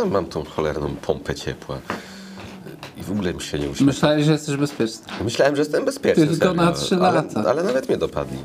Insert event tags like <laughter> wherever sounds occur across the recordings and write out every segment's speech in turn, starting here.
sam mam tą cholerną pompę ciepła. I w ogóle mi się nie uśmiecha. Myślałeś, że jesteś bezpieczny. Myślałem, że jestem bezpieczny. Tylko serio, na trzy ale, lata. Ale nawet mnie dopadli.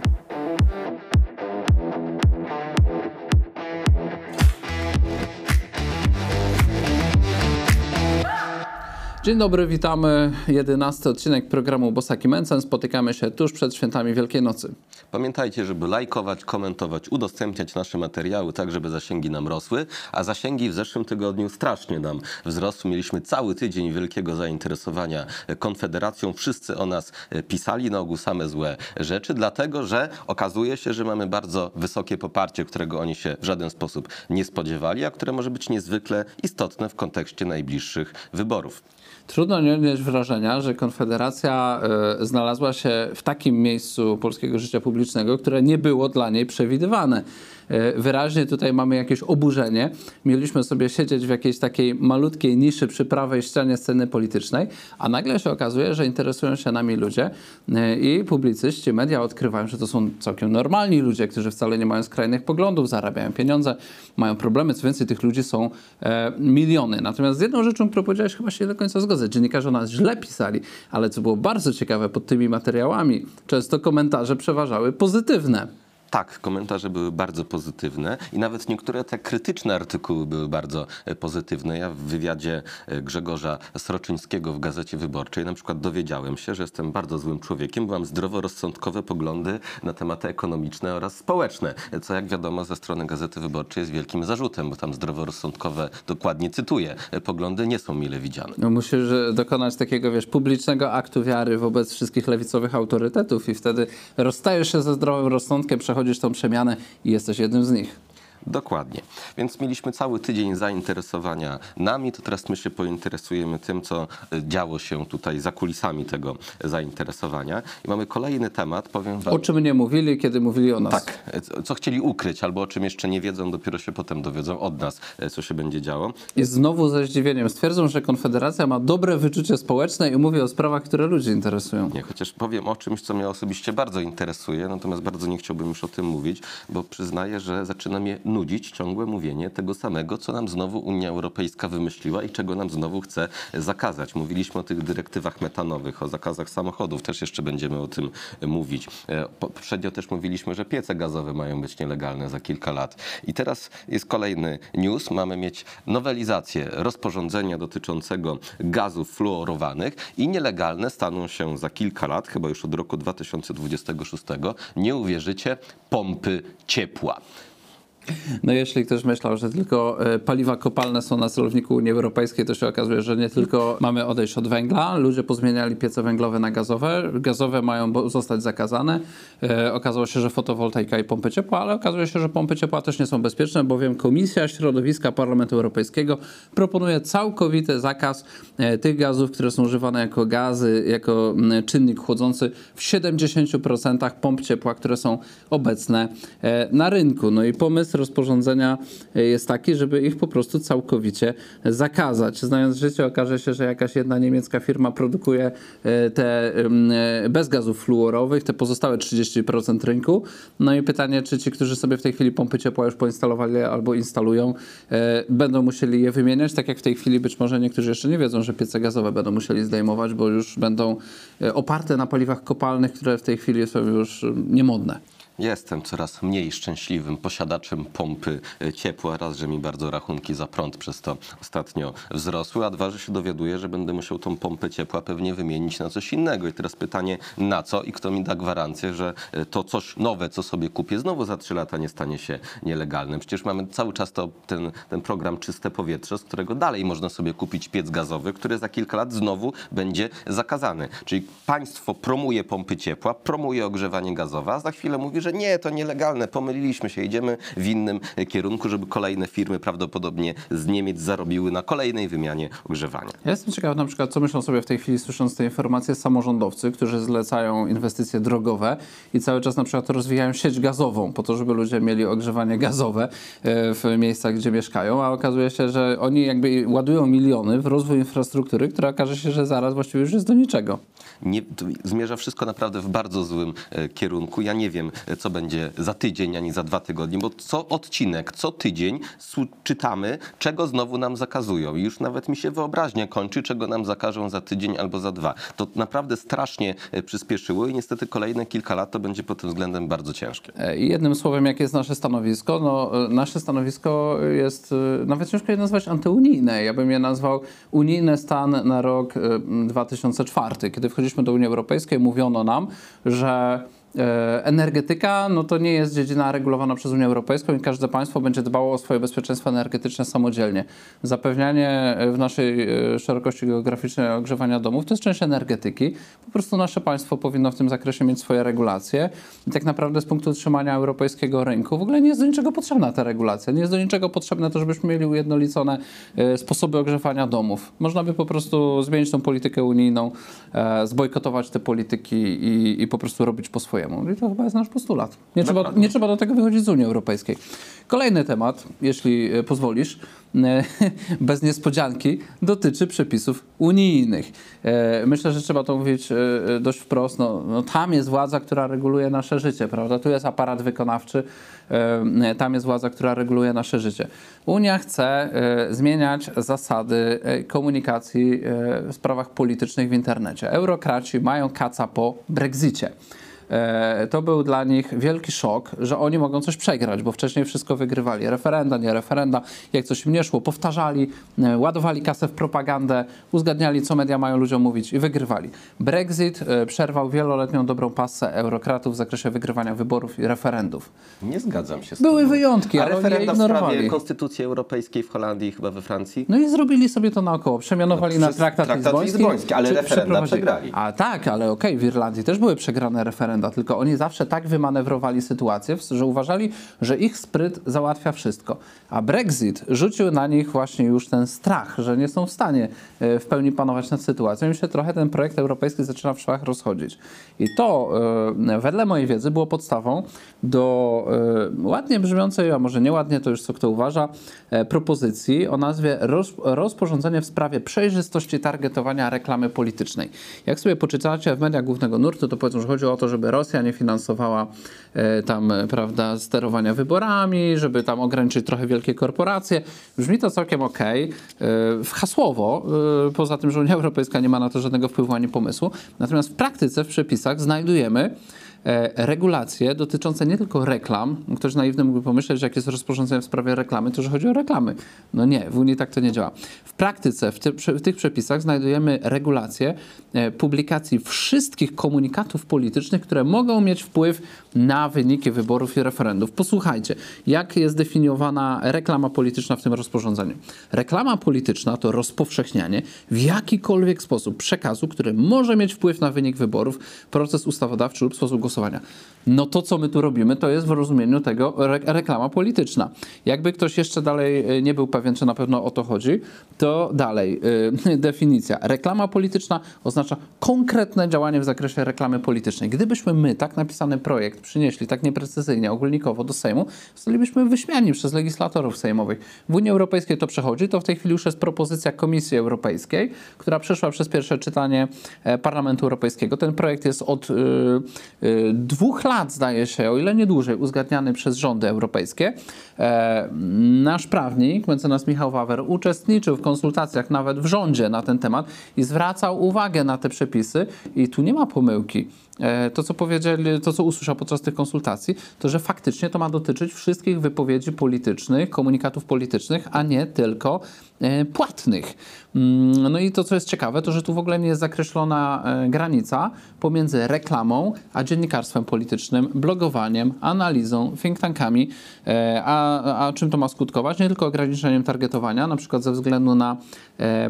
Dzień dobry, witamy. Jedenasty odcinek programu Bosaki Mencen. Spotykamy się tuż przed świętami Wielkiej Nocy. Pamiętajcie, żeby lajkować, komentować, udostępniać nasze materiały, tak żeby zasięgi nam rosły. A zasięgi w zeszłym tygodniu strasznie nam wzrosły. Mieliśmy cały tydzień wielkiego zainteresowania Konfederacją. Wszyscy o nas pisali, na ogół same złe rzeczy, dlatego że okazuje się, że mamy bardzo wysokie poparcie, którego oni się w żaden sposób nie spodziewali, a które może być niezwykle istotne w kontekście najbliższych wyborów. Trudno nie odnieść wrażenia, że Konfederacja e, znalazła się w takim miejscu polskiego życia publicznego, które nie było dla niej przewidywane. E, wyraźnie tutaj mamy jakieś oburzenie. Mieliśmy sobie siedzieć w jakiejś takiej malutkiej niszy przy prawej ścianie sceny politycznej, a nagle się okazuje, że interesują się nami ludzie e, i publicyści, media odkrywają, że to są całkiem normalni ludzie, którzy wcale nie mają skrajnych poglądów, zarabiają pieniądze, mają problemy. Co więcej, tych ludzi są e, miliony. Natomiast z jedną rzeczą, którą powiedziałeś, chyba się do końca zgodzę. Dziennikarze o nas źle pisali, ale co było bardzo ciekawe pod tymi materiałami, często komentarze przeważały pozytywne. Tak, komentarze były bardzo pozytywne i nawet niektóre te krytyczne artykuły były bardzo e, pozytywne. Ja w wywiadzie e, Grzegorza Sroczyńskiego w Gazecie Wyborczej na przykład dowiedziałem się, że jestem bardzo złym człowiekiem, bo mam zdroworozsądkowe poglądy na tematy ekonomiczne oraz społeczne, co jak wiadomo ze strony Gazety Wyborczej jest wielkim zarzutem, bo tam zdroworozsądkowe, dokładnie cytuję, e, poglądy nie są mile widziane. No musisz e, dokonać takiego, wiesz, publicznego aktu wiary wobec wszystkich lewicowych autorytetów i wtedy rozstajesz się ze zdrowym rozsądkiem, przechodzisz tą przemianę i jesteś jednym z nich. Dokładnie. Więc mieliśmy cały tydzień zainteresowania nami, to teraz my się pointeresujemy tym, co e, działo się tutaj za kulisami tego zainteresowania. I mamy kolejny temat, powiem wam. O czym nie mówili, kiedy mówili o nas. Tak, e, co- chcieli ukryć, albo o czym jeszcze nie wiedzą, dopiero się potem dowiedzą od nas, e, co się będzie działo. I znowu ze zdziwieniem stwierdzą, że Konfederacja ma dobre wyczucie społeczne i mówi o sprawach, które ludzi interesują. Nie, chociaż powiem o czymś, co mnie osobiście bardzo interesuje, natomiast bardzo nie chciałbym już o tym mówić, bo przyznaję, że zaczyna mnie nudzić ciągłe mówienie tego samego, co nam znowu Unia Europejska wymyśliła i czego nam znowu chce zakazać. Mówiliśmy o tych dyrektywach metanowych, o zakazach samochodów, też jeszcze będziemy o tym mówić. E, Poprzednio też mówiliśmy, że piece gazowe mają być nielegalne za kilka lat. I teraz jest kolejny news. Mamy mieć nowelizację rozporządzenia dotyczącego gazów fluorowanych i nielegalne staną się za kilka lat, chyba już od roku 2026, nie uwierzycie, pompy ciepła. No jeśli ktoś myślał, że tylko e, paliwa kopalne są na celowniku Unii Europejskiej, to się okazuje, że nie tylko mamy odejść od węgla, ludzie pozmieniali piece węglowe na gazowe, gazowe mają zostać zakazane. E, okazało się, że fotowoltaika i pompy ciepła, ale okazuje się, że pompy ciepła też nie są bezpieczne, bowiem Komisja Środowiska Parlamentu Europejskiego proponuje całkowity zakaz e, tych gazów, które są używane jako gazy, jako czynnik chłodzący w 70% pomp ciepła, które są obecne na rynku. No i pomysł rozporządzenia e, jest taki, żeby ich po prostu całkowicie zakazać. Znając życie, okaże się, że jakaś jedna niemiecka firma produkuje e, te em, e, bez gazów fluorowych, te pozostałe 30% rynku. No i pytanie, czy ci, którzy sobie w tej chwili pompy ciepła już poinstalowali albo instalują, będą musieli je wymieniać, tak jak w tej chwili być może niektórzy jeszcze nie wiedzą, że piece gazowe będą musieli zdejmować, bo już będą oparte na paliwach kopalnych, które w tej chwili są już e, niemodne. Jestem coraz mniej szczęśliwym posiadaczem pompy e, ciepła. Raz, że mi bardzo rachunki za prąd przez to ostatnio wzrosły, a dwa, że się dowiaduję, że będę musiał tą pompę ciepła pewnie wymienić na coś innego. I teraz pytanie, na co i kto mi da gwarancję, że e, to coś nowe, co sobie kupię, znowu za trzy lata nie stanie się nielegalnym. Przecież mamy cały czas to, ten, ten program Czyste Powietrze, z którego dalej można sobie kupić piec gazowy, który za kilka lat znowu będzie zakazany. Czyli państwo promuje pompy ciepła, promuje ogrzewanie gazowe, a za chwilę mówi, że nie, to nielegalne, pomyliliśmy się, idziemy w innym e, kierunku, żeby kolejne firmy prawdopodobnie z Niemiec zarobiły na kolejnej wymianie ogrzewania. Ja jestem ciekaw na przykład, co myślą sobie w tej chwili, słysząc te informacje, samorządowcy, którzy zlecają inwestycje drogowe i cały czas na przykład rozwijają sieć gazową po to, żeby ludzie mieli ogrzewanie gazowe e, w miejscach, gdzie mieszkają, a okazuje się, że oni jakby ładują miliony w rozwój infrastruktury, która okaże się, że zaraz właściwie już jest do niczego. Nie, zmierza wszystko naprawdę w bardzo złym e, kierunku. Ja nie wiem, co będzie za tydzień, ani za dwa tygodnie, bo co odcinek, co tydzień czytamy, czego znowu nam zakazują. I już nawet mi się wyobraźnia kończy, czego nam zakażą za tydzień albo za dwa. To naprawdę strasznie e, przyspieszyło i niestety kolejne kilka lat to będzie pod tym względem bardzo ciężkie. E, jednym słowem, jakie jest nasze stanowisko? No, e, nasze stanowisko jest, nawet ciężko je nazwać antyunijne. Ja bym je nazwał unijny stan na rok e, 2004. Kiedy wchodziliśmy do Unii Europejskiej, mówiono nam, że energetyka no to nie jest dziedzina regulowana przez Unię Europejską i każde państwo będzie dbało o swoje bezpieczeństwo energetyczne samodzielnie. Zapewnianie e, w naszej e, szerokości geograficznej ogrzewania domów to jest część energetyki. Po prostu nasze państwo powinno w tym zakresie mieć swoje regulacje i tak naprawdę z punktu utrzymania europejskiego rynku w ogóle nie jest do niczego potrzebna ta regulacja. Nie jest do niczego potrzebne to, żebyśmy mieli ujednolicone e, sposoby ogrzewania domów. Można by po prostu zmienić tą politykę unijną, e, zbojkotować te polityki i, i po prostu robić po swojemu. I to chyba jest nasz postulat. Nie trzeba, nie trzeba do tego wychodzić z Unii Europejskiej. Kolejny temat, jeśli e, pozwolisz, e, <laughs> bez niespodzianki, dotyczy przepisów unijnych. E, Myślę, że trzeba to mówić dość wprost. No, no, tam jest władza, która reguluje nasze życie, prawda? Tu jest aparat wykonawczy, tam jest władza, która reguluje nasze życie. Unia chce zmieniać zasady komunikacji w sprawach politycznych w internecie. Eurokraci mają kaca po Brexicie. E, to był dla nich wielki szok, że oni mogą coś przegrać, bo wcześniej wszystko wygrywali. Referenda, nie referenda, jak coś im nie szło, powtarzali, e, ładowali kasę w propagandę, uzgadniali, co media mają ludziom mówić i wygrywali. Brexit e, przerwał wieloletnią dobrą pasę eurokratów w zakresie wygrywania wyborów i referendów. Nie zgadzam się z Były tobą. wyjątki, A ale oni je referenda w sprawie ignorowali. Konstytucji Europejskiej w Holandii i chyba we Francji? No i zrobili sobie to naokoło. Przemianowali No, na traktat, traktat lizboński. lizboński, ale referenda przegrali. A tak, ale okej, w Irlandii też były przegrane referenda, tylko oni zawsze tak wymanewrowali sytuację, że uważali, że ich spryt załatwia wszystko. A Brexit rzucił na nich właśnie już ten strach, że nie są w stanie e, w pełni panować nad sytuacją i się trochę ten projekt europejski zaczyna w szwach rozchodzić. I to e, wedle mojej wiedzy było podstawą do e, ładnie brzmiącej, a może nieładnie, to już co kto uważa, propozycji o nazwie roz, rozporządzenie w sprawie przejrzystości targetowania reklamy politycznej. Jak sobie poczytacie w mediach głównego nurtu, to powiedzą, że chodzi o to, żeby Rosja nie finansowała e, tam, e, prawda, sterowania wyborami, żeby tam ograniczyć trochę wielkie korporacje. Brzmi to całkiem okej, e, w hasłowo, e, poza tym, że Unia Europejska nie ma na to żadnego wpływu ani pomysłu. Natomiast w praktyce, w przepisach znajdujemy e, regulacje dotyczące nie tylko reklam. Ktoś naiwny mógłby pomyśleć, że jak jest rozporządzenie w sprawie reklamy, to że chodzi o reklamy. No nie, w Unii tak to nie działa. W praktyce, w, przy- w tych przepisach znajdujemy regulacje e, publikacji wszystkich komunikatów politycznych, które mogą mieć wpływ na wyniki wyborów i referendów. Posłuchajcie, jak jest definiowana reklama polityczna w tym rozporządzeniu. Reklama polityczna to rozpowszechnianie w jakikolwiek sposób przekazu, który może mieć wpływ na wynik wyborów, proces ustawodawczy lub sposób głosowania. No to, co my tu robimy, to jest w rozumieniu tego re reklama polityczna. Jakby ktoś jeszcze dalej e, nie był pewien, czy na pewno o to chodzi, to dalej y, <laughs> definicja. Reklama polityczna oznacza konkretne działanie w zakresie reklamy politycznej. Gdybyśmy my tak napisany projekt przynieśli tak nieprecyzyjnie, ogólnikowo do Sejmu, zostalibyśmy wyśmiani przez legislatorów sejmowych. W Unii Europejskiej to przechodzi, to w tej chwili już jest propozycja Komisji Europejskiej, która przeszła przez pierwsze czytanie e, Parlamentu Europejskiego. Ten projekt jest od y, y, dwóch lat, zdaje się, o ile nie dłużej, uzgadniany przez rządy europejskie. E, nasz prawnik, mecenas Michał Wawer, uczestniczył w konsultacjach nawet w rządzie na ten temat i zwracał uwagę na te przepisy i tu nie ma pomyłki. E, To, co powiedzieli, to, co usłyszał podczas tych konsultacji, to, że faktycznie to ma dotyczyć wszystkich wypowiedzi politycznych, komunikatów politycznych, a nie tylko płatnych. Mm, No i to, co jest ciekawe, to, że tu w ogóle nie jest zakreślona e, granica pomiędzy reklamą a dziennikarstwem politycznym, blogowaniem, analizą, think tankami, e, a, a czym to ma skutkować? Nie tylko ograniczeniem targetowania, na przykład ze względu na e,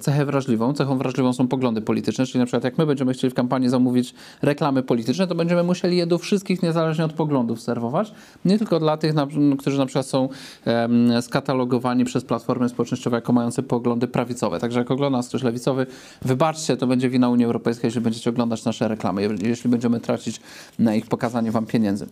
cechę wrażliwą. Cechą wrażliwą są poglądy polityczne, czyli na przykład jak my będziemy chcieli w kampanii zamówić reklamy polityczne, to będziemy musieli je do wszystkich niezależnie od poglądów serwować. Nie tylko dla tych, którzy na przykład są skatalogowani przez platformy społecznościowe jako mający poglądy prawicowe. Także jak ogląda nas ktoś lewicowy, wybaczcie, to będzie wina Unii Europejskiej, jeśli będziecie oglądać nasze reklamy, je- jeśli będziemy tracić na ich pokazanie wam pieniędzy.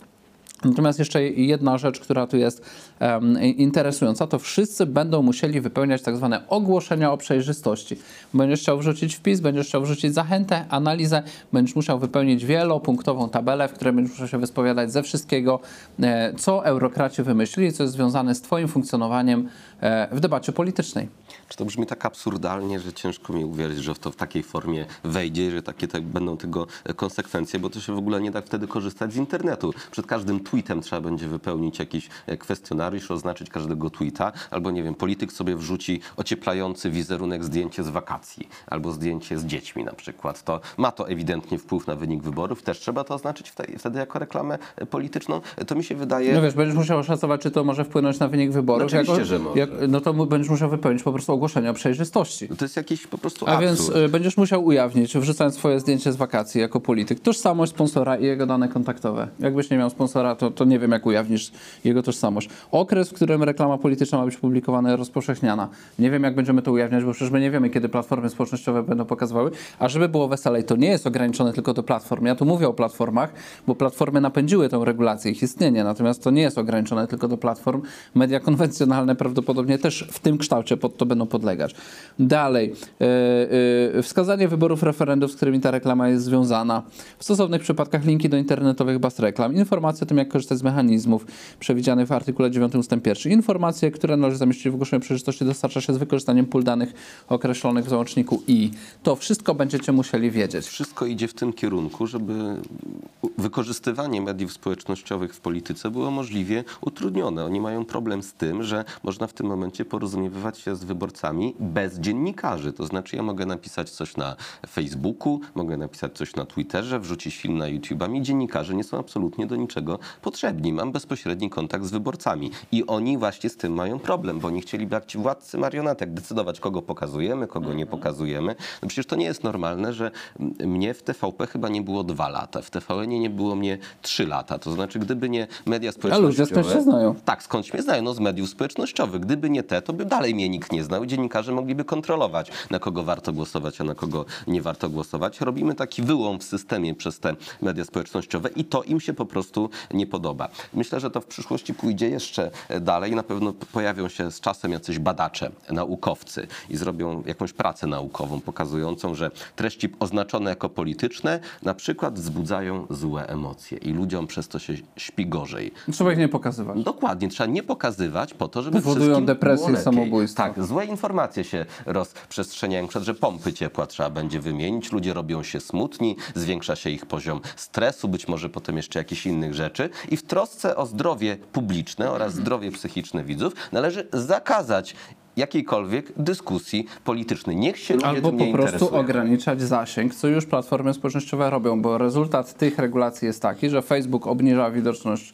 Natomiast jeszcze jedna rzecz, która tu jest em, interesująca, to wszyscy będą musieli wypełniać tak zwane ogłoszenia o przejrzystości. Będziesz chciał wrzucić wpis, będziesz chciał wrzucić zachętę, analizę, będziesz musiał wypełnić wielopunktową tabelę, w której będziesz musiał się wyspowiadać ze wszystkiego, e, co eurokraci wymyślili, co jest związane z twoim funkcjonowaniem e, w debacie politycznej. Czy to brzmi tak absurdalnie, że ciężko mi uwierzyć, że to w takiej formie wejdzie że takie będą tego konsekwencje, bo to się w ogóle nie da wtedy korzystać z internetu. Przed każdym tweetem trzeba będzie wypełnić jakiś e, kwestionariusz, oznaczyć każdego tweeta, albo nie wiem, polityk sobie wrzuci ocieplający wizerunek zdjęcie z wakacji, albo zdjęcie z dziećmi na przykład. To ma to ewidentnie wpływ na wynik wyborów, też trzeba to oznaczyć wtedy, jako reklamę e, polityczną. To mi się wydaje... No wiesz, będziesz musiał oszacować, czy to może wpłynąć na wynik wyborów. No oczywiście, że może. no to będziesz musiał wypełnić po prostu ogłoszenie o przejrzystości. To jest jakiś po prostu A absurd. więc y, będziesz musiał ujawnić, wrzucając swoje zdjęcie z wakacji jako polityk, tożsamość sponsora i jego dane kontaktowe. Jakbyś nie miał sponsora, to, to nie wiem, jak ujawnisz jego tożsamość. Okres, w którym reklama polityczna ma być publikowana, rozpowszechniana. Nie wiem, jak będziemy to ujawniać, bo przecież my nie wiemy, kiedy platformy społecznościowe będą pokazywały. A żeby było weselej, to nie jest ograniczone tylko do platform. Ja tu mówię o platformach, bo platformy napędziły tę regulację, ich istnienie. Natomiast to nie jest ograniczone tylko do platform. Media konwencjonalne prawdopodobnie też w tym kształcie pod to będą podlegać. Dalej, e, e, wskazanie wyborów referendów, z którymi ta reklama jest związana. W stosownych przypadkach linki do internetowych baz reklam. Informacje o tym, jak korzystać z mechanizmów przewidzianych w artykule 9 ust. 1. Informacje, które należy zamieścić w ogłoszeniu przejrzystości, dostarcza się z wykorzystaniem pól danych określonych w załączniku I. To wszystko będziecie musieli wiedzieć. Wszystko idzie w tym kierunku, żeby wykorzystywanie mediów społecznościowych w polityce było możliwie utrudnione. Oni mają problem z tym, że można w tym momencie porozumiewać się z wyborcami bez dziennikarzy. To znaczy ja mogę napisać coś na Facebooku, mogę napisać coś na Twitterze, wrzucić film na YouTube, a mi dziennikarze nie są absolutnie do niczego potrzebni. Mam bezpośredni kontakt z wyborcami i oni właśnie z tym mają problem, bo oni chcieliby jak ci władcy marionetek decydować, kogo pokazujemy, kogo nie pokazujemy. No przecież to nie jest normalne, że mnie w TVP chyba nie było dwa lata, w TVN nie było mnie trzy lata. To znaczy, gdyby nie media społecznościowe... ludzie skądś się znają. Tak, skądś mnie znają, no z mediów społecznościowych. Gdyby nie te, to by dalej mnie nikt nie znał i dziennikarze mogliby kontrolować, na kogo warto głosować, a na kogo nie warto głosować. Robimy taki wyłom w systemie przez te media społecznościowe i to im się po prostu nie podoba. Myślę, że to w przyszłości pójdzie jeszcze dalej. Na pewno pojawią się z czasem jacyś badacze, naukowcy i zrobią jakąś pracę naukową pokazującą, że treści oznaczone jako polityczne na przykład wzbudzają złe emocje i ludziom przez to się śpi gorzej. Trzeba ich nie pokazywać. Dokładnie, trzeba nie pokazywać po to, żeby Powodują wszystkim depresję samobójstwo. Tak, złe informacje się rozprzestrzeniają, na przykład, że pompy ciepła trzeba będzie wymienić, ludzie robią się smutni, zwiększa się ich poziom stresu, być może potem jeszcze jakichś innych rzeczy i w trosce o zdrowie publiczne oraz zdrowie psychiczne widzów należy zakazać jakiejkolwiek dyskusji politycznej. Niech się ludzie Albo po prostu interesują. ograniczać zasięg, co już platformy społecznościowe robią, bo rezultat tych regulacji jest taki, że Facebook obniża widoczność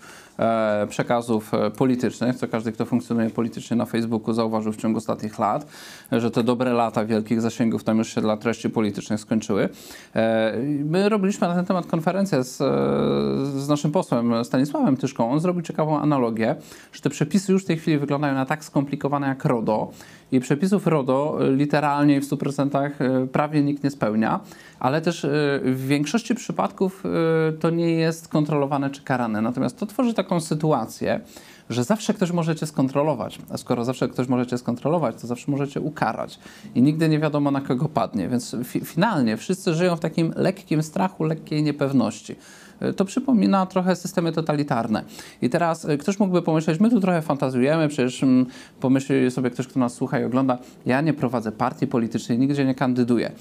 przekazów e, politycznych, co każdy, kto funkcjonuje politycznie na Facebooku zauważył w ciągu ostatnich lat, e, że te dobre lata wielkich zasięgów tam już się dla treści politycznych skończyły. E, my robiliśmy na ten temat konferencję z, e, z naszym posłem Stanisławem Tyszką. On zrobił ciekawą analogię, że te przepisy już w tej chwili wyglądają na tak skomplikowane jak RODO, i przepisów RODO literalnie w 100% y, prawie nikt nie spełnia, ale też y, w większości przypadków y, to nie jest kontrolowane czy karane. Natomiast to tworzy taką sytuację, że zawsze ktoś może cię skontrolować. A skoro zawsze ktoś może cię skontrolować, to zawsze możecie ukarać. I nigdy nie wiadomo na kogo padnie. Więc fi finalnie wszyscy żyją w takim lekkim strachu, lekkiej niepewności. Y, To przypomina trochę systemy totalitarne. I teraz y, ktoś mógłby pomyśleć, my tu trochę fantazjujemy, przecież mm, pomyśli sobie ktoś, kto nas słucha i ogląda, ja nie prowadzę partii politycznej, nigdzie nie kandyduję.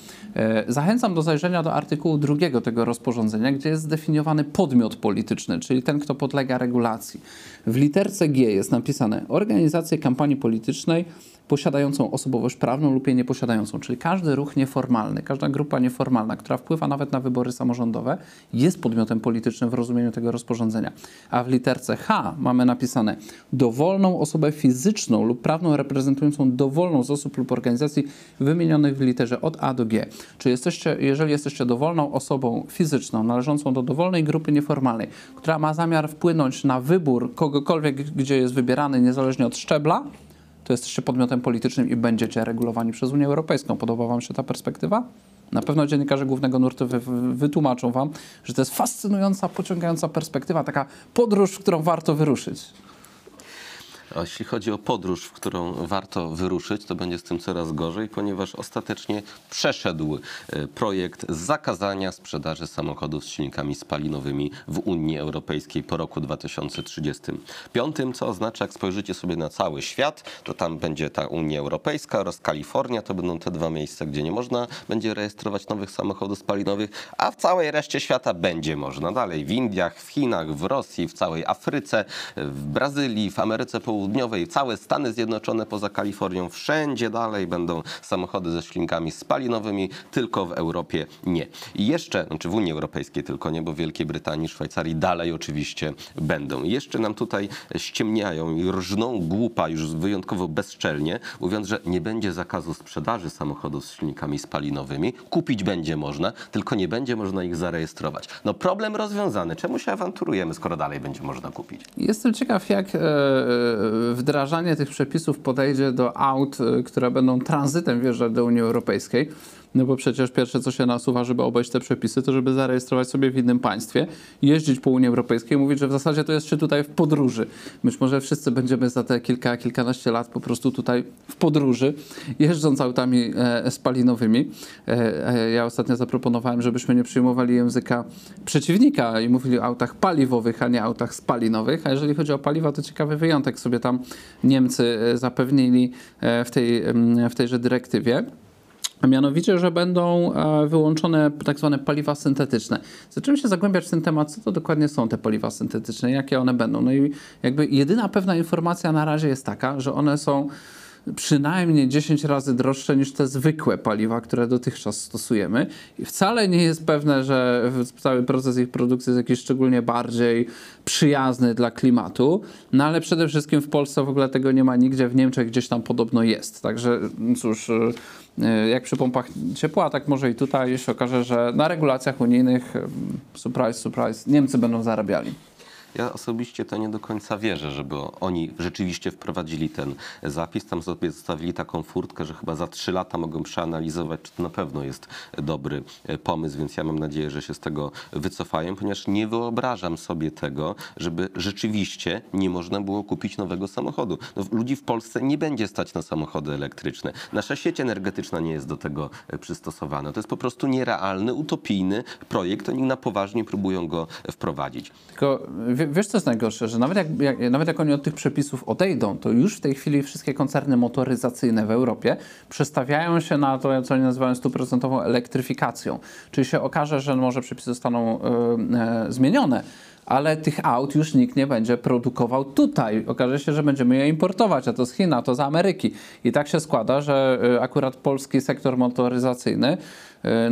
Y, Zachęcam do zajrzenia do artykułu drugiego tego rozporządzenia, gdzie jest zdefiniowany podmiot polityczny, czyli ten, kto podlega regulacji. W literce G jest napisane organizację kampanii politycznej posiadającą osobowość prawną lub jej nieposiadającą, czyli każdy ruch nieformalny, każda grupa nieformalna, która wpływa nawet na wybory samorządowe, jest podmiotem politycznym w rozumieniu tego rozporządzenia. A w literce H mamy napisane dowolną osobę fizyczną lub prawną reprezentującą dowolną z osób lub organizacji wymienionych w literze od A do G. Czy jesteście, jeżeli jesteście dowolną osobą fizyczną należącą do dowolnej grupy nieformalnej, która ma zamiar wpłynąć na wybór kogokolwiek, gdzie jest wybierany, niezależnie od szczebla, to jesteście podmiotem politycznym i będziecie regulowani przez Unię Europejską. Podoba Wam się ta perspektywa? Na pewno dziennikarze głównego nurtu wy, wy, wytłumaczą wam, że to jest fascynująca, pociągająca perspektywa, taka podróż, w którą warto wyruszyć. A jeśli chodzi o podróż, w którą warto wyruszyć, to będzie z tym coraz gorzej, ponieważ ostatecznie przeszedł e, projekt zakazania sprzedaży samochodów z silnikami spalinowymi w Unii Europejskiej po roku 2035, co oznacza, jak spojrzycie sobie na cały świat, to tam będzie ta Unia Europejska oraz Kalifornia, to będą te dwa miejsca, gdzie nie można będzie rejestrować nowych samochodów spalinowych, a w całej reszcie świata będzie można. Dalej w Indiach, w Chinach, w Rosji, w całej Afryce, w Brazylii, w Ameryce Południowej, całe Stany Zjednoczone poza Kalifornią, wszędzie dalej będą samochody ze silnikami spalinowymi, tylko w Europie nie. I jeszcze, znaczy w Unii Europejskiej tylko nie, bo w Wielkiej Brytanii, Szwajcarii dalej oczywiście będą. I jeszcze nam tutaj ściemniają i rżną głupa już wyjątkowo bezczelnie, mówiąc, że nie będzie zakazu sprzedaży samochodów z silnikami spalinowymi, kupić będzie można, tylko nie będzie można ich zarejestrować. No problem rozwiązany. Czemu się awanturujemy, skoro dalej będzie można kupić? Jestem ciekaw, jak e, e, wdrażanie tych przepisów podejdzie do aut, e, które będą tranzytem wjeżdżać do Unii Europejskiej. No bo przecież pierwsze, co się nasuwa, żeby obejść te przepisy, to żeby zarejestrować sobie w innym państwie, jeździć po Unii Europejskiej mówić, że w zasadzie to jest się tutaj w podróży. Być może wszyscy będziemy za te kilka, kilkanaście lat po prostu tutaj w podróży, jeżdżąc autami e, spalinowymi. E, e, ja ostatnio zaproponowałem, żebyśmy nie przyjmowali języka przeciwnika i mówili o autach paliwowych, a nie autach spalinowych. A jeżeli chodzi o paliwa, to ciekawy wyjątek sobie tam Niemcy zapewnili w, tej, em, w tejże dyrektywie. A mianowicie, że będą e, wyłączone tak zwane paliwa syntetyczne. Zacząłem się zagłębiać w ten temat, co to dokładnie są te paliwa syntetyczne, jakie one będą. No i jakby jedyna pewna informacja na razie jest taka, że one są przynajmniej 10 razy droższe niż te zwykłe paliwa, które dotychczas stosujemy. I wcale nie jest pewne, że cały proces ich produkcji jest jakiś szczególnie bardziej przyjazny dla klimatu, no ale przede wszystkim w Polsce w ogóle tego nie ma nigdzie, w Niemczech gdzieś tam podobno jest. Także cóż, y, jak przy pompach ciepła, tak może i tutaj się okaże, że na regulacjach unijnych, y, surprise, surprise, Niemcy będą zarabiali. Ja osobiście to nie do końca wierzę, żeby oni rzeczywiście wprowadzili ten zapis. Tam sobie zostawili taką furtkę, że chyba za trzy lata mogą przeanalizować, czy to na pewno jest dobry e, pomysł, więc ja mam nadzieję, że się z tego wycofają, ponieważ nie wyobrażam sobie tego, żeby rzeczywiście nie można było kupić nowego samochodu. No, ludzi w Polsce nie będzie stać na samochody elektryczne. Nasza sieć energetyczna nie jest do tego e, przystosowana. To jest po prostu nierealny, utopijny projekt. Oni na poważnie próbują go wprowadzić. Tylko wiesz, co jest najgorsze, że nawet jak, jak, nawet jak oni od tych przepisów odejdą, to już w tej chwili wszystkie koncerny motoryzacyjne w Europie przestawiają się na to, co oni nazywają stuprocentową elektryfikacją. Czyli się okaże, że może przepisy zostaną e, e, zmienione, ale tych aut już nikt nie będzie produkował tutaj. Okaże się, że będziemy je importować, a to z Chin, a to z Ameryki. I tak się składa, że e, akurat polski sektor motoryzacyjny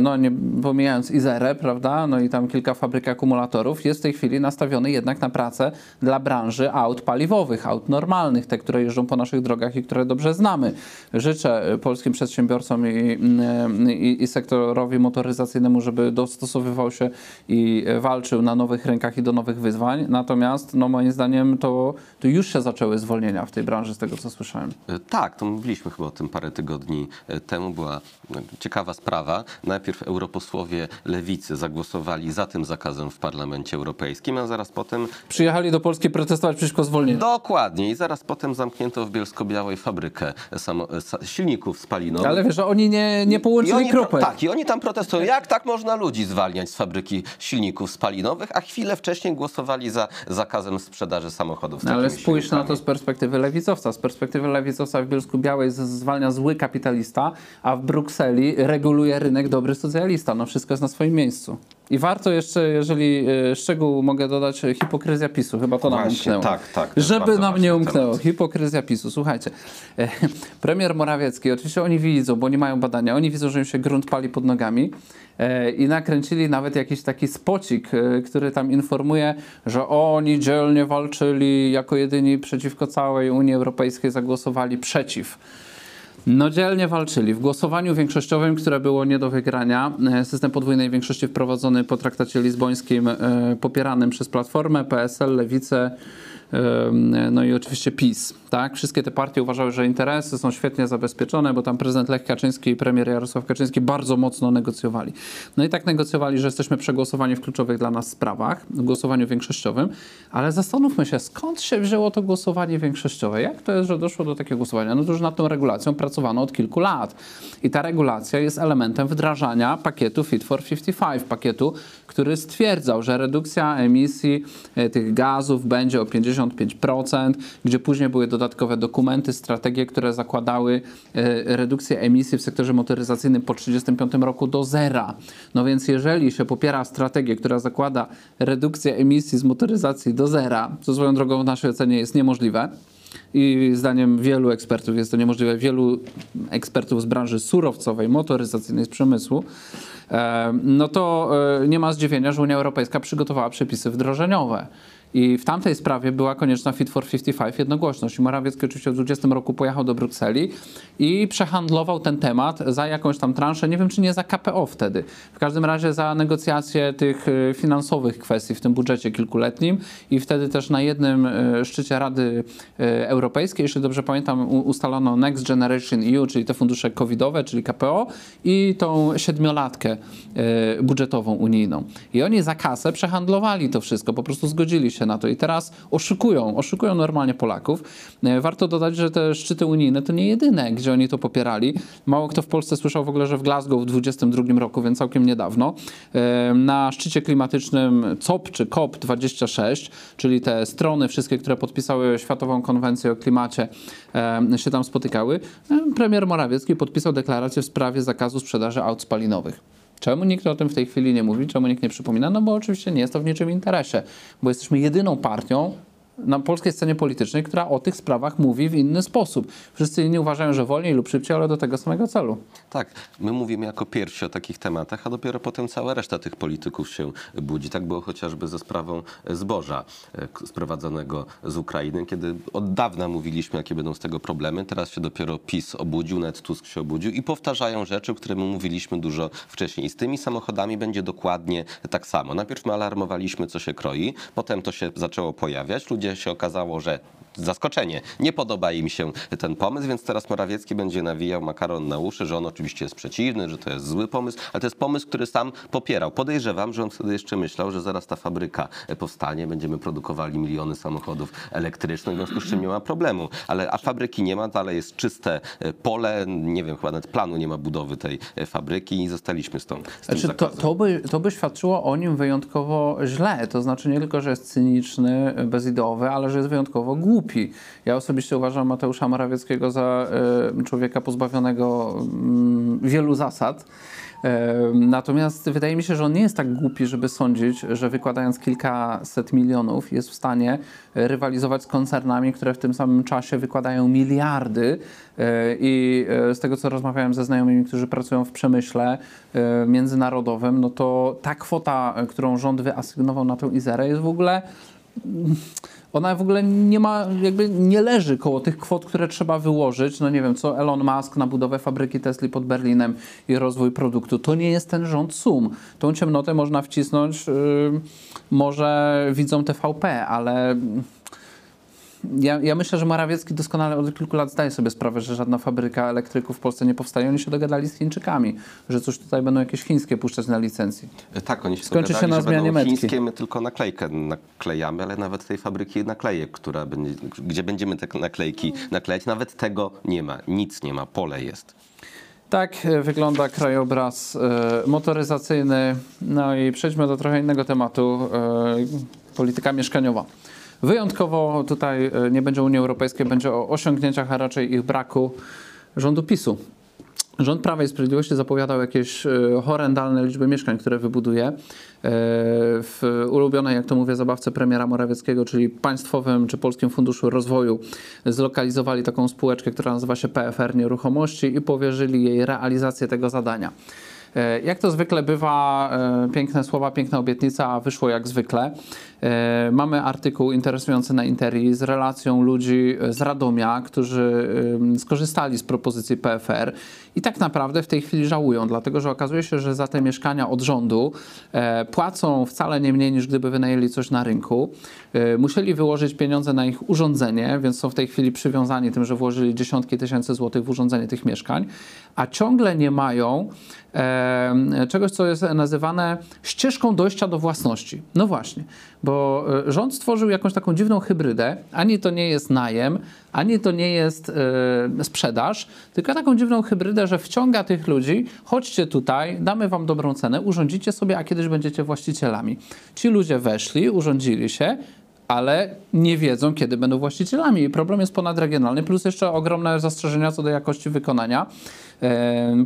no nie pomijając Izerę, prawda, no i tam kilka fabryk akumulatorów, jest w tej chwili nastawiony jednak na pracę dla branży aut paliwowych, aut normalnych, te, które jeżdżą po naszych drogach i które dobrze znamy. Życzę e, polskim przedsiębiorcom i, mm, i, i sektorowi motoryzacyjnemu, żeby dostosowywał się i walczył na nowych rynkach i do nowych wyzwań, natomiast no moim zdaniem to, to już się zaczęły zwolnienia w tej branży, z tego co słyszałem. Tak, to mówiliśmy chyba o tym parę tygodni temu. Była no, ciekawa sprawa. Najpierw europosłowie lewicy zagłosowali za tym zakazem w Parlamencie Europejskim, a zaraz potem Przyjechali do Polski protestować przeciwko zwolnieniu. Dokładnie. I zaraz potem zamknięto w Bielsko-Białej fabrykę samo, sa, silników spalinowych. Ale wiesz, że oni nie, nie połączyli oni, kropek. tak, i oni tam protestują. Jak tak można ludzi zwalniać z fabryki silników spalinowych, a chwilę wcześniej głosowali za zakazem sprzedaży samochodów. z No, ale spójrz na silnikami. to z perspektywy lewicowca. Z perspektywy lewicowca w Bielsku Białej zwalnia zły kapitalista, a w Brukseli reguluje rynek dobry socjalista. No wszystko jest na swoim miejscu. I warto jeszcze, jeżeli e, szczegół mogę dodać, e, hipokryzja PiSu. Chyba to nam Właśnie, umknęło. tak, tak, Żeby nam nie temat. umknęło. Hipokryzja PiSu. Słuchajcie, e, <laughs> premier Morawiecki, oczywiście oni widzą, bo nie mają badania, oni widzą, że im się grunt pali pod nogami i nakręcili nawet jakiś taki spocik, który tam informuje, że oni dzielnie walczyli jako jedyni przeciwko całej Unii Europejskiej, zagłosowali przeciw. No dzielnie walczyli. W głosowaniu większościowym, które było nie do wygrania, e, system podwójnej większości wprowadzony po traktacie lizbońskim, e, popieranym przez Platformę, PSL, Lewicę, no i oczywiście PiS. Tak? Wszystkie te partie uważały, że interesy są świetnie zabezpieczone, bo tam prezydent Lech Kaczyński i premier Jarosław Kaczyński bardzo mocno negocjowali. No i tak negocjowali, że jesteśmy przegłosowani w kluczowych dla nas sprawach, w głosowaniu większościowym, ale zastanówmy się, skąd się wzięło to głosowanie większościowe? Jak to jest, że doszło do takiego głosowania? No to już nad tą regulacją pracowano od kilku lat. I ta regulacja jest elementem wdrażania pakietu Fit for 55, pakietu, który stwierdzał, że redukcja emisji e, tych gazów będzie o 55%, gdzie później były dodatkowe dokumenty, strategie, które zakładały e, redukcję emisji w sektorze motoryzacyjnym po 1935 roku do zera. No więc jeżeli się popiera strategię, która zakłada redukcję emisji z motoryzacji do zera, co swoją drogą w naszej ocenie jest niemożliwe, i zdaniem wielu ekspertów jest to niemożliwe, wielu ekspertów z branży surowcowej, motoryzacyjnej, z przemysłu, no to e, nie ma zdziwienia, że Unia Europejska przygotowała przepisy wdrożeniowe. I w tamtej sprawie była konieczna Fit for 55 jednogłośność. I Morawiecki oczywiście w 20 roku pojechał do Brukseli i przehandlował ten temat za jakąś tam transzę, nie wiem czy nie za KPO wtedy. W każdym razie za negocjacje tych y, finansowych kwestii w tym budżecie kilkuletnim i wtedy też na jednym y, szczycie Rady y, Europejskiej, jeśli dobrze pamiętam, ustalono Next Generation EU, czyli te fundusze covidowe, czyli KPO i tą siedmiolatkę budżetową unijną. I oni za kasę przehandlowali to wszystko, po prostu zgodzili się się na to i teraz oszukują, oszukują normalnie Polaków. E, warto dodać, że te szczyty unijne to nie jedyne, gdzie oni to popierali. Mało kto w Polsce słyszał w ogóle, że w Glasgow w 2022 roku, więc całkiem niedawno, e, na szczycie klimatycznym COP czy COP26, czyli te strony wszystkie, które podpisały Światową Konwencję o Klimacie, e, się tam spotykały, premier Morawiecki podpisał deklarację w sprawie zakazu sprzedaży aut spalinowych. Czemu nikt o tym w tej chwili nie mówi? Czemu nikt nie przypomina? No bo oczywiście nie jest to w niczym interesie, bo jesteśmy jedyną partią, na polskiej scenie politycznej, która o tych sprawach mówi w inny sposób. Wszyscy inni uważają, że wolniej lub szybciej, ale do tego samego celu. Tak, my mówimy jako pierwsi o takich tematach, a dopiero potem cała reszta tych polityków się budzi. Tak było chociażby ze sprawą zboża e, sprowadzonego z Ukrainy, kiedy od dawna mówiliśmy, jakie będą z tego problemy. Teraz się dopiero PiS obudził, nawet Tusk się obudził i powtarzają rzeczy, które my mówiliśmy dużo wcześniej. I z tymi samochodami będzie dokładnie tak samo. Najpierw my alarmowaliśmy, co się kroi, potem to się zaczęło pojawiać. Ludzie się okazało, że zaskoczenie. Nie podoba im się ten pomysł, więc teraz Morawiecki będzie nawijał makaron na uszy, że on oczywiście jest przeciwny, że to jest zły pomysł, ale to jest pomysł, który sam popierał. Podejrzewam, że on wtedy jeszcze myślał, że zaraz ta fabryka powstanie, będziemy produkowali miliony samochodów elektrycznych, w związku z czym nie ma problemu. Ale a fabryki nie ma, dalej jest czyste pole, nie wiem, chyba nawet planu nie ma budowy tej fabryki i zostaliśmy z tą z znaczy, to, to, by, to by świadczyło o nim wyjątkowo źle. To znaczy nie tylko, że jest cyniczny, bezideowy, ale że jest wyjątkowo głupi głupi. Ja osobiście uważam Mateusza Morawieckiego za e, człowieka pozbawionego mm, wielu zasad. E, natomiast wydaje mi się, że on nie jest tak głupi, żeby sądzić, że wykładając kilkaset milionów jest w stanie rywalizować z koncernami, które w tym samym czasie wykładają miliardy. E, I z tego, co rozmawiałem ze znajomymi, którzy pracują w przemyśle międzynarodowym, no to ta kwota, którą rząd wyasygnował na tę Izerę jest w ogóle ona w ogóle nie ma, jakby nie leży koło tych kwot, które trzeba wyłożyć. No nie wiem, co Elon Musk na budowę fabryki Tesla pod Berlinem i rozwój produktu. To nie jest ten rząd sum. Tą ciemnotę można wcisnąć, yy, może widzą TVP, ale ja, ja, myślę, że Morawiecki doskonale od kilku lat zdaje sobie sprawę, że żadna fabryka elektryków w Polsce nie powstaje. Oni się dogadali z Chińczykami, że cóż tutaj będą jakieś chińskie puszczać na licencji. E, tak, oni się Skończy się na zmianie metki. chińskie, my tylko naklejkę naklejamy, ale nawet tej fabryki naklejek, która będzie, gdzie będziemy te naklejki naklejać, nawet tego nie ma. Nic nie ma, pole jest. Tak e, wygląda krajobraz e, motoryzacyjny. No i przejdźmy do trochę innego tematu. polityka mieszkaniowa. Wyjątkowo tutaj e, nie będzie Unii Europejskiej, będzie o osiągnięciach, a raczej ich braku rządu PiSu. Rząd Prawa i Sprawiedliwości zapowiadał jakieś e, horrendalne liczby mieszkań, które wybuduje e, w ulubionej, jak to mówię, zabawce premiera Morawieckiego, czyli Państwowym czy Polskim Funduszu Rozwoju. Zlokalizowali taką spółeczkę, która nazywa się PFR Nieruchomości i powierzyli jej realizację tego zadania. Jak to zwykle bywa, piękne słowa, piękna obietnica, a wyszło jak zwykle. E, Mamy artykuł interesujący na Interi z relacją ludzi z Radomia, którzy skorzystali z propozycji PFR i tak naprawdę w tej chwili żałują, dlatego że okazuje się, że za te mieszkania od rządu e, płacą wcale nie mniej niż gdyby wynajęli coś na rynku. E, Musieli wyłożyć pieniądze na ich urządzenie, więc są w tej chwili przywiązani tym, że włożyli dziesiątki tysięcy złotych w urządzenie tych mieszkań, a ciągle nie mają e, czegoś, co jest nazywane ścieżką dojścia do własności. No właśnie, bo e, rząd stworzył jakąś taką dziwną hybrydę. Ani to nie jest najem, ani to nie jest e, sprzedaż, tylko taką dziwną hybrydę, że wciąga tych ludzi, chodźcie tutaj, damy wam dobrą cenę, urządzicie sobie, a kiedyś będziecie właścicielami. Ci ludzie weszli, urządzili się, ale nie wiedzą, kiedy będą właścicielami. Problem jest ponadregionalny, plus jeszcze ogromne zastrzeżenia co do jakości wykonania.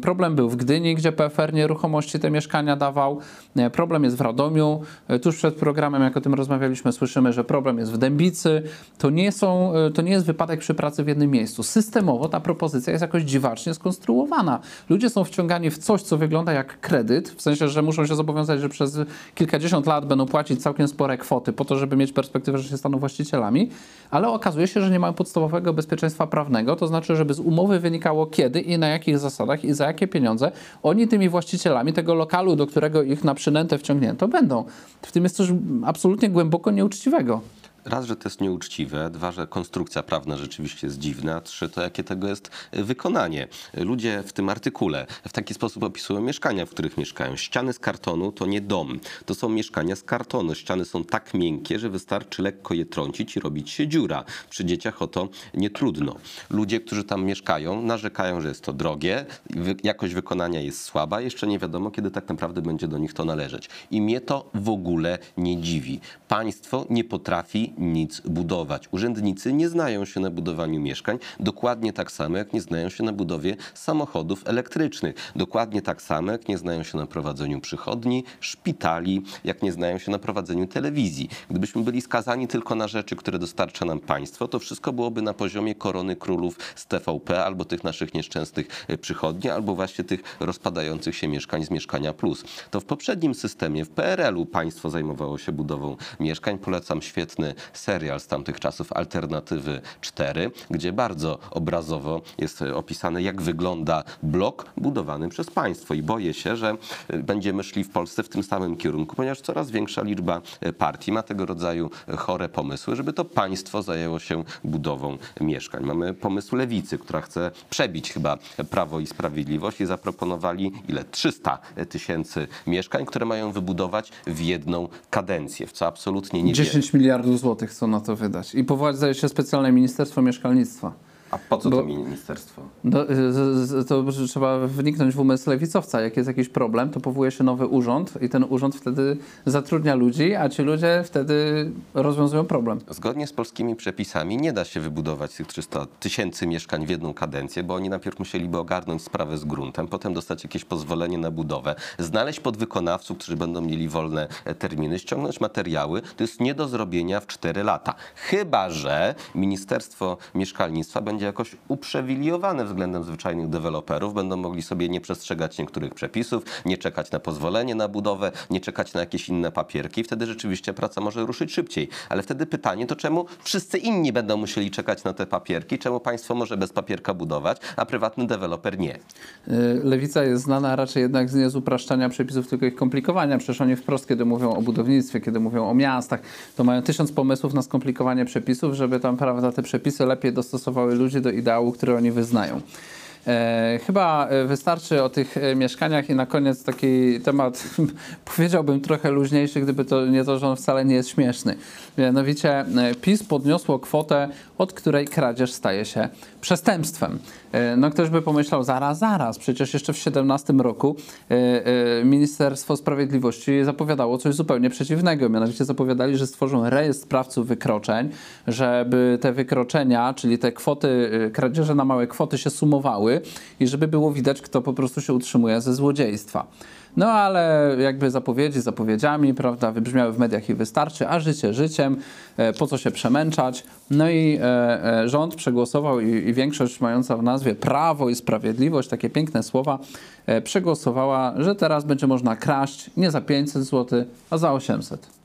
Problem był w Gdyni, gdzie PFR nieruchomości te mieszkania dawał. E, Problem jest w Radomiu. E, Tuż przed programem, jak o tym rozmawialiśmy, słyszymy, że problem jest w Dębicy. To nie, są, e, to nie jest wypadek przy pracy w jednym miejscu. Systemowo ta propozycja jest jakoś dziwacznie skonstruowana. Ludzie są wciągani w coś, co wygląda jak kredyt, w sensie, że muszą się zobowiązać, że przez kilkadziesiąt lat będą płacić całkiem spore kwoty po to, żeby mieć perspektywę, że się staną właścicielami, ale okazuje się, że nie mają podstawowego bezpieczeństwa prawnego, to znaczy, żeby z umowy wynikało kiedy i na jakich zasadach i za jakie pieniądze oni tymi właścicielami tego lokalu, do którego ich na przynętę wciągnięto, będą. W tym jest coś absolutnie głęboko nieuczciwego. Raz, że to jest nieuczciwe, dwa, że konstrukcja prawna rzeczywiście jest dziwna, trzy, to jakie tego jest y, wykonanie. Ludzie w tym artykule w taki sposób opisują mieszkania, w których mieszkają. Ściany z kartonu to nie dom, to są mieszkania z kartonu. Ściany są tak miękkie, że wystarczy lekko je trącić i robić się dziura. Przy dzieciach o to nie trudno. Ludzie, którzy tam mieszkają, narzekają, że jest to drogie, jakość wykonania jest słaba, jeszcze nie wiadomo, kiedy tak naprawdę będzie do nich to należeć. I mnie to w ogóle nie dziwi. Państwo nie potrafi nic budować. Urzędnicy nie znają się na budowaniu mieszkań, dokładnie tak samo jak nie znają się na budowie samochodów elektrycznych. Dokładnie tak samo jak nie znają się na prowadzeniu przychodni, szpitali, jak nie znają się na prowadzeniu telewizji. Gdybyśmy byli skazani tylko na rzeczy, które dostarcza nam państwo, to wszystko byłoby na poziomie korony królów z TVP albo tych naszych nieszczęsnych e, przychodni, albo właśnie tych rozpadających się mieszkań z Mieszkania Plus. To w poprzednim systemie, w PRL-u państwo zajmowało się budową mieszkań. Polecam świetny serial z tamtych czasów, Alternatywy 4, gdzie bardzo obrazowo jest e, opisane, jak wygląda blok budowany przez państwo. I boję się, że e, będziemy szli w Polsce w tym samym kierunku, ponieważ coraz większa liczba e, partii ma tego rodzaju chore pomysły, żeby to państwo zajęło się budową mieszkań. Mamy pomysł lewicy, która chce przebić chyba Prawo i Sprawiedliwość i zaproponowali ile? 300 tysięcy mieszkań, które mają wybudować w jedną kadencję, w co absolutnie nie wierzę. 10 miliardów złotych chcą na to wydać. I powołać, zdaje się, specjalne Ministerstwo Mieszkalnictwa. A po co Bo- to ministerstwo? Z- z- to trzeba wniknąć w umysł lewicowca. Jak jest jakiś problem, to powołuje się nowy urząd i ten urząd wtedy zatrudnia ludzi, a ci ludzie wtedy rozwiązują problem. Zgodnie z polskimi przepisami nie da się wybudować tych 300 tysięcy mieszkań w jedną kadencję, bo oni najpierw musieliby ogarnąć sprawę z gruntem, potem dostać jakieś pozwolenie na budowę, znaleźć podwykonawców, którzy będą mieli wolne e, terminy, ściągnąć materiały. To jest nie do zrobienia w 4 lata. Chyba, że Ministerstwo Mieszkalnictwa będzie jakoś uprzywilejowane względem zwyczajnych deweloperów, będą mogli sobie nie przestrzegać niektórych przepisów, nie czekać na pozwolenie na budowę, nie czekać na jakieś inne papierki. Wtedy rzeczywiście praca może ruszyć szybciej. Ale wtedy pytanie to czemu wszyscy inni będą musieli czekać na te papierki? Czemu państwo może bez papierka budować, a prywatny deweloper nie? Y, Lewica jest znana raczej jednak z nie z upraszczania przepisów, tylko ich komplikowania. Przecież oni wprost, kiedy mówią o budownictwie, kiedy mówią o miastach, to mają tysiąc pomysłów na skomplikowanie przepisów, żeby tam, prawda, te przepisy lepiej dostosowały ludzi do ideału, który oni wyznają. E, chyba e, wystarczy o tych e, mieszkaniach i na koniec taki temat, <laughs> powiedziałbym trochę luźniejszy, gdyby to nie to, że on wcale nie jest śmieszny. Mianowicie e, PiS podniosło kwotę, od której kradzież staje się przestępstwem. E, No ktoś by pomyślał, zaraz, zaraz, przecież jeszcze w 17 roku e, e, Ministerstwo Sprawiedliwości zapowiadało coś zupełnie przeciwnego. Mianowicie zapowiadali, że stworzą rejestr sprawców wykroczeń, żeby te wykroczenia, czyli te kwoty, kradzieże na małe kwoty się sumowały i żeby było widać, kto po prostu się utrzymuje ze złodziejstwa. No ale jakby zapowiedzi zapowiedziami, prawda, wybrzmiały w mediach i wystarczy, a życie życiem, e, po co się przemęczać. No i e, e, rząd przegłosował i, większość mająca w nazwie Prawo i Sprawiedliwość, takie piękne słowa, przegłosowała, że teraz będzie można kraść nie za 500 zł, a za 800.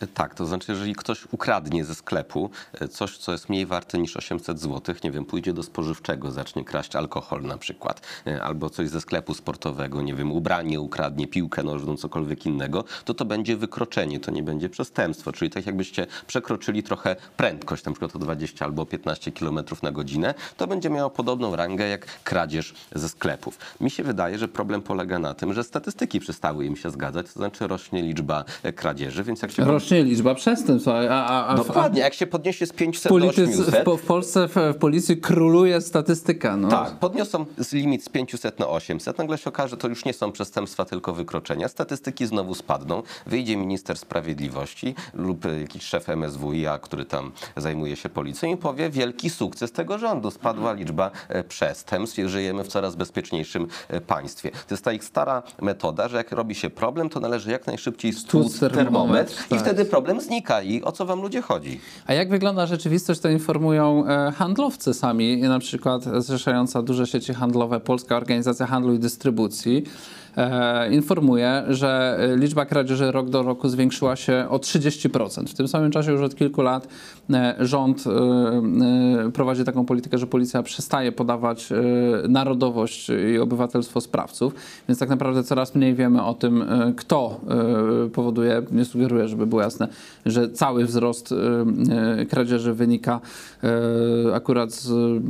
E, Tak, to znaczy, jeżeli ktoś ukradnie ze sklepu e, coś, co jest mniej warte niż 800 zł, nie wiem, pójdzie do spożywczego, zacznie kraść alkohol na przykład, e, albo coś ze sklepu sportowego, nie wiem, ubranie ukradnie, piłkę nożną, cokolwiek innego, to to będzie wykroczenie, to nie będzie przestępstwo. Czyli tak jakbyście przekroczyli trochę prędkość, na przykład o 20 albo 15 km na godzinę, to będzie miało podobną rangę jak kradzież ze sklepów. Mi się wydaje, że problem polega na tym, że statystyki przestały im się zgadzać, to znaczy rośnie liczba kradzieży, więc jak się liczba przestępstw, a, a, a, Dokładnie, jak się podniesie z 500 Politycy, do w, 800, po- w Polsce w, w policji króluje statystyka. No. tak, podniosą z limit z 500 na 800, nagle się okaże, że to już nie są przestępstwa, tylko wykroczenia. Statystyki znowu spadną, wyjdzie minister sprawiedliwości lub jakiś szef MSWiA, który tam zajmuje się policją i powie wielki sukces tego rządu. Spadła liczba e, przestępstw i żyjemy w coraz bezpieczniejszym e, państwie. To jest ta ich stara metoda, że jak robi się problem, to należy jak najszybciej stłuc termometr, termometr i tak. Wtedy problem znika. I o co wam ludzie chodzi? A jak wygląda rzeczywistość, to informują e, handlowcy sami, na przykład zrzeszająca duże sieci handlowe Polska Organizacja Handlu i Dystrybucji. E, informuje, że liczba kradzieży rok do roku zwiększyła się o 30%. W tym samym czasie już od kilku lat e, rząd e, prowadzi taką politykę, że policja przestaje podawać narodowość i obywatelstwo sprawców, więc tak naprawdę coraz mniej wiemy o tym, kto powoduje, nie sugeruję, żeby było jasne, że cały wzrost kradzieży wynika akurat z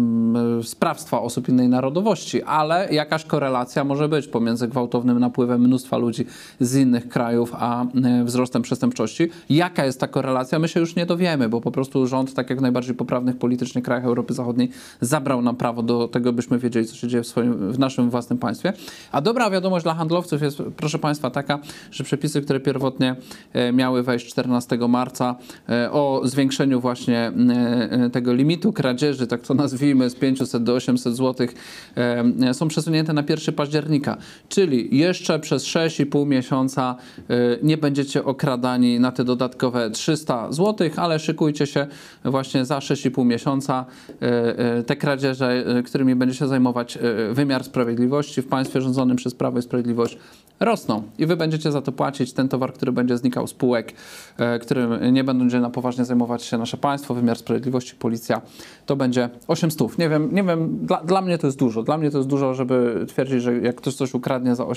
sprawstwa osób innej narodowości, ale jakaś korelacja może być pomiędzy gwałtownym napływem mnóstwa ludzi z innych krajów, a e, wzrostem przestępczości. Jaka jest ta korelacja? My się już nie dowiemy, bo po prostu rząd, tak jak w najbardziej poprawnych politycznie krajach Europy Zachodniej, zabrał nam prawo do tego, byśmy wiedzieli, co się dzieje w, swoim, w naszym własnym państwie. A dobra wiadomość dla handlowców jest, proszę Państwa, taka, że przepisy, które pierwotnie e, miały wejść 14 marca e, o zwiększeniu właśnie tego limitu kradzieży, tak to nazwijmy, z 500 do 800 zł, są przesunięte na 1 października. Czyli jeszcze przez 6,5 miesiąca e, nie będziecie okradani na te dodatkowe 300 zł, ale szykujcie się właśnie za 6,5 miesiąca e, e, te kradzieże, którymi będzie się zajmować wymiar sprawiedliwości w państwie rządzonym przez Prawo i Sprawiedliwość rosną i wy będziecie za to płacić. Ten towar, który będzie znikał z spółek, e, którym nie będzie na poważnie zajmować się nasze państwo, wymiar sprawiedliwości, policja, to będzie 800. Nie wiem, nie wiem dla, dla mnie to jest dużo. Dla mnie to jest dużo, żeby twierdzić, że jak ktoś coś ukradnie za 800,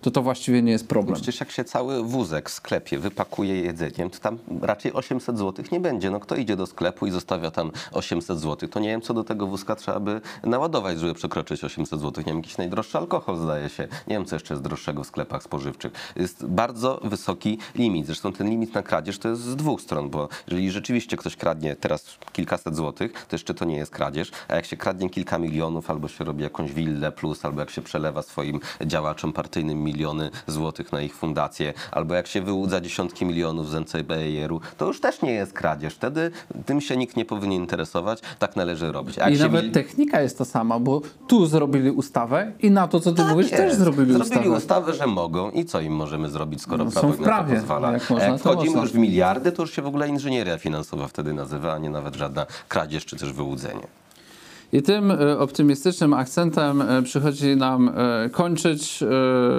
to to właściwie nie jest problem. Przecież jak się cały wózek w sklepie wypakuje jedzeniem, to tam raczej 800 zł nie będzie. No kto idzie do sklepu i zostawia tam 800 zł, to nie wiem, co do tego wózka trzeba by naładować, żeby przekroczyć 800 zł. Nie wiem, jakiś najdroższy alkohol zdaje się. Nie wiem, co jeszcze jest droższego w sklepach spożywczych. Jest bardzo wysoki limit. Zresztą ten limit na kradzież to jest z dwóch stron, bo jeżeli rzeczywiście ktoś kradnie teraz kilkaset złotych, to jeszcze to nie jest kradzież, a jak się kradnie kilka milionów, albo się robi jakąś willę plus, albo jak się przelewa swoim działaczom partyjnym miliony złotych na ich fundację, albo jak się wyłudza dziesiątki milionów z NCBR-u, to już też nie jest kradzież. Wtedy tym się nikt nie powinien interesować, tak należy robić. A I nawet mil- technika jest ta sama, bo tu zrobili ustawę i na to, co ty mówisz, też Tak jest. zrobili, Zrobili ustawę. ustawę, że mogą i co im możemy zrobić, skoro No, prawo im na to pozwala. Jak można, jak wchodzimy można. już w miliardy, to już się w ogóle inżynieria finansowa wtedy nazywa, a nie nawet żadna kradzież czy też wyłudzenie. I tym e, optymistycznym akcentem e, przychodzi nam e, kończyć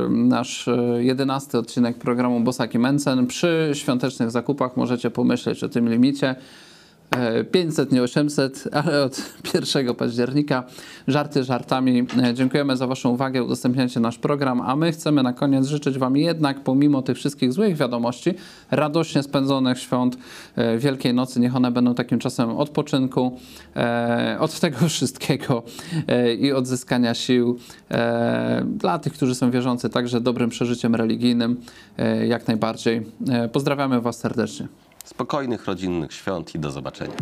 nasz jedenasty odcinek programu Bosaki Mencen. Przy świątecznych zakupach możecie pomyśleć o tym limicie. E, 500, nie 800, ale od <laughs> 1 października. Żarty żartami. E, Dziękujemy za Waszą uwagę, udostępniacie nasz program, a my chcemy na koniec życzyć Wam jednak, pomimo tych wszystkich złych wiadomości, radośnie spędzonych świąt e, Wielkiej Nocy. Niech one będą takim czasem odpoczynku e, od tego <laughs> wszystkiego e, i odzyskania sił e, dla tych, którzy są wierzący, także dobrym przeżyciem religijnym e, jak najbardziej. E, Pozdrawiamy Was serdecznie. Spokojnych, rodzinnych świąt i do zobaczenia.